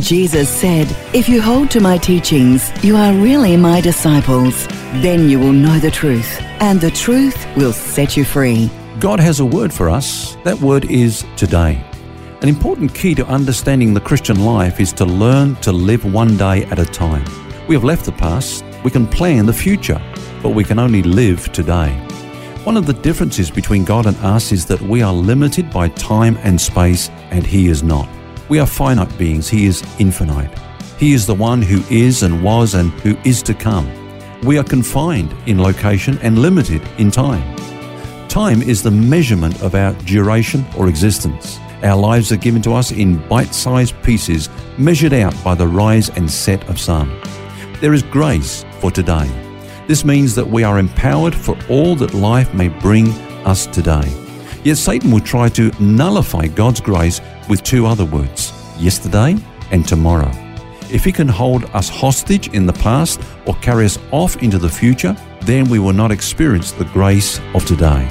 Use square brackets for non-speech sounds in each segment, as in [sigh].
Jesus said, If you hold to my teachings, you are really my disciples. Then you will know the truth, and the truth will set you free. God has a word for us. That word is today. An important key to understanding the Christian life is to learn to live one day at a time. We have left the past, we can plan the future, but we can only live today. One of the differences between God and us is that we are limited by time and space, and He is not. We are finite beings, He is infinite. He is the one who is and was and who is to come. We are confined in location and limited in time. Time is the measurement of our duration or existence. Our lives are given to us in bite sized pieces, measured out by the rise and set of sun. There is grace for today. This means that we are empowered for all that life may bring us today. Yet Satan will try to nullify God's grace with two other words yesterday and tomorrow. If he can hold us hostage in the past or carry us off into the future, then we will not experience the grace of today.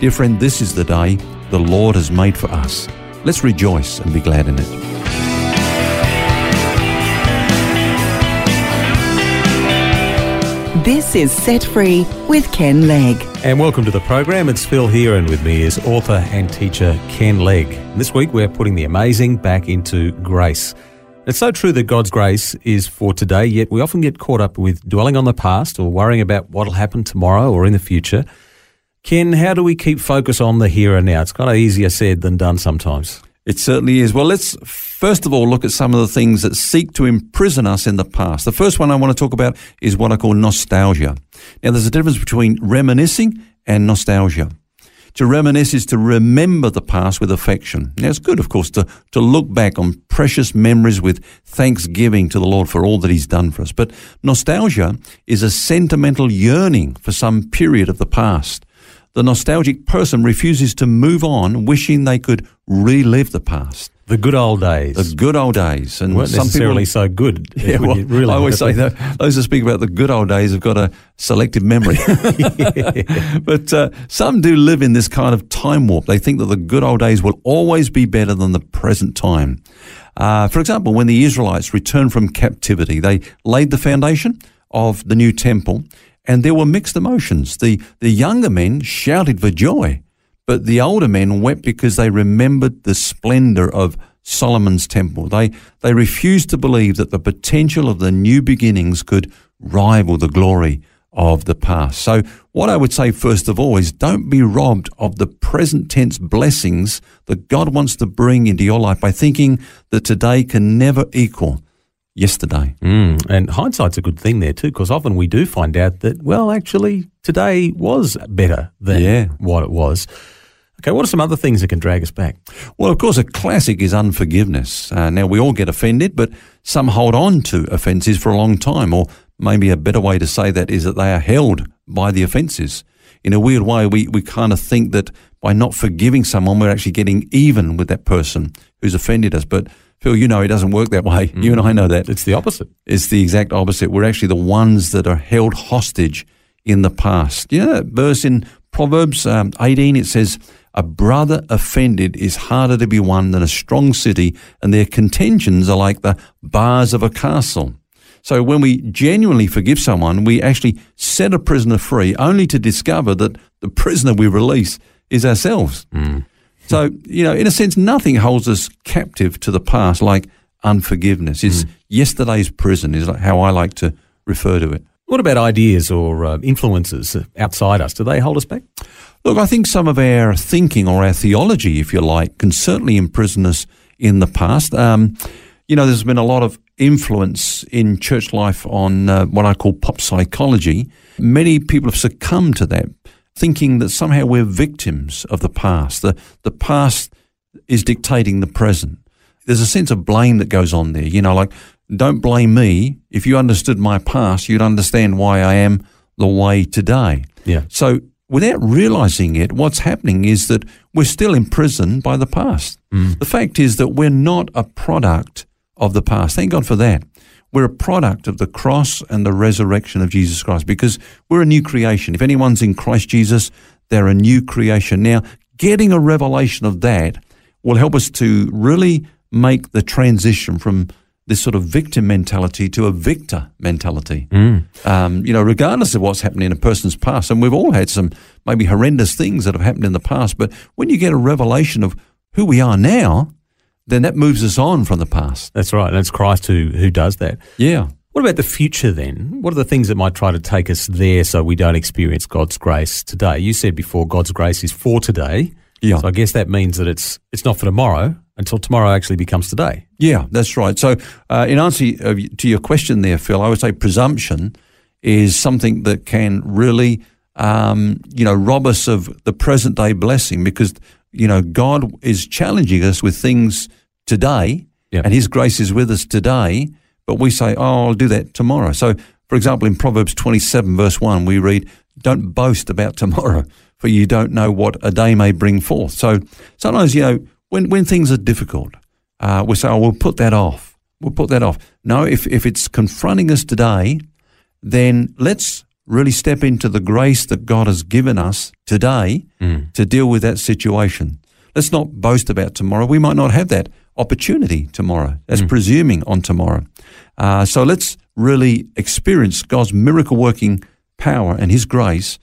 Dear friend, this is the day the Lord has made for us. Let's rejoice and be glad in it. This is Set Free with Ken Legg. And welcome to the program. It's Phil here, and with me is author and teacher Ken Legg. This week we're putting the amazing back into grace. It's so true that God's grace is for today, yet we often get caught up with dwelling on the past or worrying about what'll happen tomorrow or in the future. Ken, how do we keep focus on the here and now? It's kind of easier said than done sometimes. It certainly is. Well, let's first of all look at some of the things that seek to imprison us in the past. The first one I want to talk about is what I call nostalgia. Now, there's a difference between reminiscing and nostalgia. To reminisce is to remember the past with affection. Now, it's good, of course, to, to look back on precious memories with thanksgiving to the Lord for all that He's done for us. But nostalgia is a sentimental yearning for some period of the past the nostalgic person refuses to move on, wishing they could relive the past. The good old days. The good old days. And weren't some necessarily people, so good. [laughs] Yeah, well, really I always say that those who speak about the good old days have got a selective memory. [laughs] [laughs] but uh, some do live in this kind of time warp. They think that the good old days will always be better than the present time. Uh, for example, when the Israelites returned from captivity, they laid the foundation of the new temple and there were mixed emotions. The, the younger men shouted for joy, but the older men wept because they remembered the splendor of Solomon's temple. They, they refused to believe that the potential of the new beginnings could rival the glory of the past. So, what I would say first of all is don't be robbed of the present tense blessings that God wants to bring into your life by thinking that today can never equal yesterday. Mm, and hindsight's a good thing there too, because often we do find out that, well, actually, today was better than yeah. what it was. Okay, what are some other things that can drag us back? Well, of course, a classic is unforgiveness. Uh, now, we all get offended, but some hold on to offences for a long time, or maybe a better way to say that is that they are held by the offences. In a weird way, we, we kind of think that by not forgiving someone, we're actually getting even with that person who's offended us. But Phil, you know it doesn't work that way. Mm. You and I know that. It's the opposite. It's the exact opposite. We're actually the ones that are held hostage in the past. You know that verse in Proverbs um, 18, it says, A brother offended is harder to be won than a strong city, and their contentions are like the bars of a castle. So when we genuinely forgive someone, we actually set a prisoner free only to discover that the prisoner we release is ourselves. Mm. So, you know, in a sense, nothing holds us captive to the past like unforgiveness. Is mm. yesterday's prison, is how I like to refer to it. What about ideas or uh, influences outside us? Do they hold us back? Look, I think some of our thinking or our theology, if you like, can certainly imprison us in the past. Um, you know, there's been a lot of influence in church life on uh, what I call pop psychology. Many people have succumbed to that thinking that somehow we're victims of the past. The, the past is dictating the present. there's a sense of blame that goes on there. You know, like don't blame me. If you understood my past, you'd understand why I am the way today. Yeah. So without realizing it, what's happening is that we're still imprisoned by the past. Mm. The fact is that we're not a product of the past. Thank God for that. We're a product of the cross and the resurrection of Jesus Christ because we're a new creation. If anyone's in Christ Jesus, they're a new creation. Now, getting a revelation of that will help us to really make the transition from this sort of victim mentality to a victor mentality. Um, you know, regardless of what's happened in a person's past, and we've all had some maybe horrendous things that have happened in the past, but when you get a revelation of who we are now, then that moves us on from the past. That's right. And it's Christ who, who does that. Yeah. What about the future then? What are the things that might try to take us there so we don't experience God's grace today? You said before God's grace is for today. Yeah. So I guess that means that it's it's not for tomorrow until tomorrow actually becomes today. Yeah, that's right. So, uh, in answer to your question there, Phil, I would say presumption is something that can really, um, you know, rob us of the present day blessing because, you know, God is challenging us with things today Yep. and His grace is with us today, but we say, oh, I'll do that tomorrow. So, for example, in Proverbs 27, verse 1, we read, Don't boast about [laughs] tomorrow, for you don't know what a day may bring forth. So, sometimes, you know, when, when things are difficult, uh, we say, oh, we'll put that off. We'll put that off. No, if, if it's confronting us today, then let's really step into the grace that God has given us today to deal with that situation. Let's not boast about tomorrow. We might not have that opportunity tomorrow. That's presuming on tomorrow. Uh, so let's really experience God's miracle working power and His grace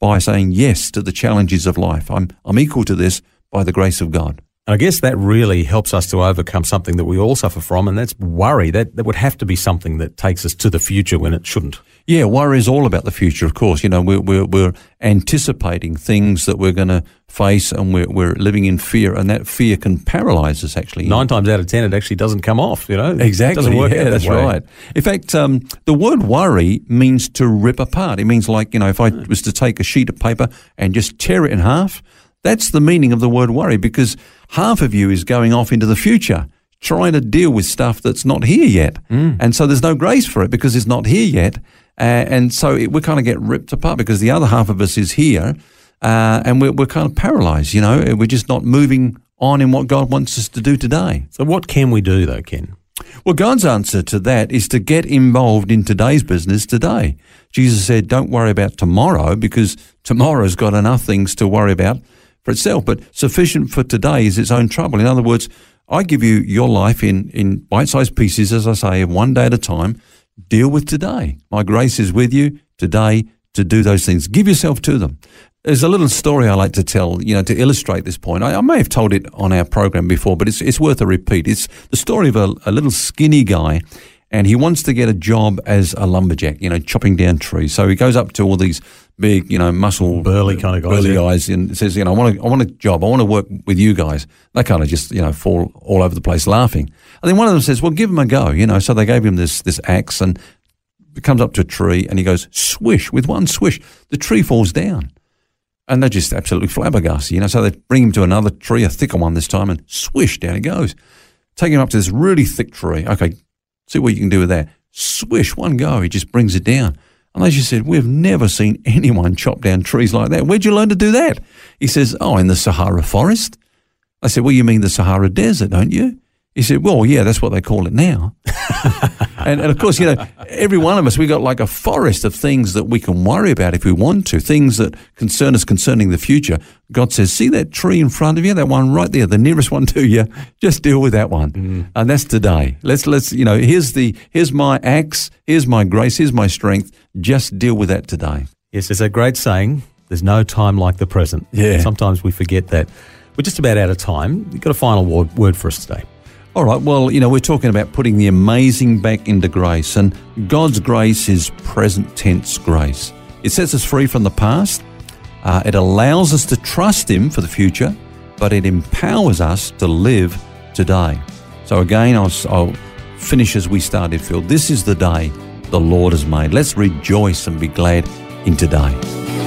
by saying yes to the challenges of life. I'm, I'm equal to this by the grace of God. And I guess that really helps us to overcome something that we all suffer from, and that's worry. That, that would have to be something that takes us to the future when it shouldn't. Yeah, worry is all about the future, of course. You know, we're, we're, we're anticipating things that we're going to face and we're, we're living in fear, and that fear can paralyze us, actually. Nine times out of ten, it actually doesn't come off. You know, Exactly. It doesn't work yeah, that that's way. right. In fact, um, the word worry means to rip apart. It means like, you know, if I was to take a sheet of paper and just tear it in half, that's the meaning of the word worry because half of you is going off into the future trying to deal with stuff that's not here yet. And so there's no grace for it because it's not here yet. Uh, and so it, we kind of get ripped apart because the other half of us is here uh, and we're, we're kind of paralyzed, you know, we're just not moving on in what God wants us to do today. So what can we do though, Ken? Well, God's answer to that is to get involved in today's business today. Jesus said, Don't worry about tomorrow because tomorrow's got enough things to worry about for itself. But sufficient for today is its own trouble. In other words, I give you your life in, in bite sized pieces, as I say, one day at a time. Deal with today. My grace is with you today to do those things. Give yourself to them. There's a little story I like to tell, you know, to illustrate this point. I, I may have told it on our program before, but it's, it's worth a repeat. It's the story of a, a little skinny guy, and he wants to get a job as a lumberjack, you know, chopping down trees. So he goes up to all these big, you know, muscle, Burly kind of guys, burly yeah. guys, and says, you know, I want, a, I want a job. I want to work with you guys. They kind of just, you know, fall all over the place laughing. And then one of them says, well, give him a go, you know. So they gave him this this axe, and it comes up to a tree, and he goes swish with one swish, the tree falls down. And they're just absolutely flabbergasted, you know. So they bring him to another tree, a thicker one this time, and swish, down he goes. Take him up to this really thick tree. Okay, see what you can do with that. Swish, one go, he just brings it down. And as you said, we've never seen [laughs] anyone chop down trees like that. Where'd you learn to do that? He says, Oh, in the Sahara forest. I said, Well, you mean the Sahara Desert, don't you? He said, Well, yeah, that's what they call it now. [laughs] and, and of course, you know, every one of us, we got like a forest of things that we can worry about if we want to, things that concern us concerning the future. God says, See that tree in front of you, that one right there, the nearest one to you, just deal with that one. Mm. And that's today. Let's, let's, you know, here's the, here's my axe, here's my grace, here's my strength. Just deal with that today. Yes, there's a great saying. There's no time like the present. Yeah. Sometimes we forget that. We're just about out of time. You've got a final word, word for us today. All right. Well, you know, we're talking about putting the amazing back into grace, and God's grace is present tense grace. It sets us free from the past. Uh, it allows us to trust Him for the future, but it empowers us to live today. So again, I'll, I'll finish as we started, Phil. This is the day the Lord has made. Let's rejoice and be glad in today.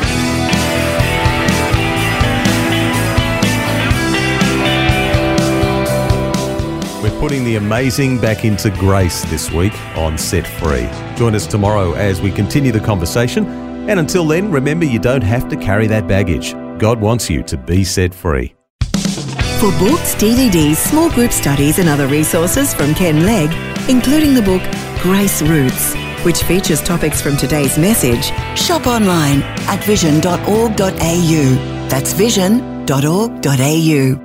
We're putting the amazing back into grace this week on Set Free. Join us tomorrow as we continue the conversation. And until then, remember you don't have to carry that baggage. God wants you to be set free. For books, DVDs, small group studies, and other resources from Ken Legg, including the book Grace Roots, which features topics from today's message, shop online at vision.org.au. That's vision.org.au.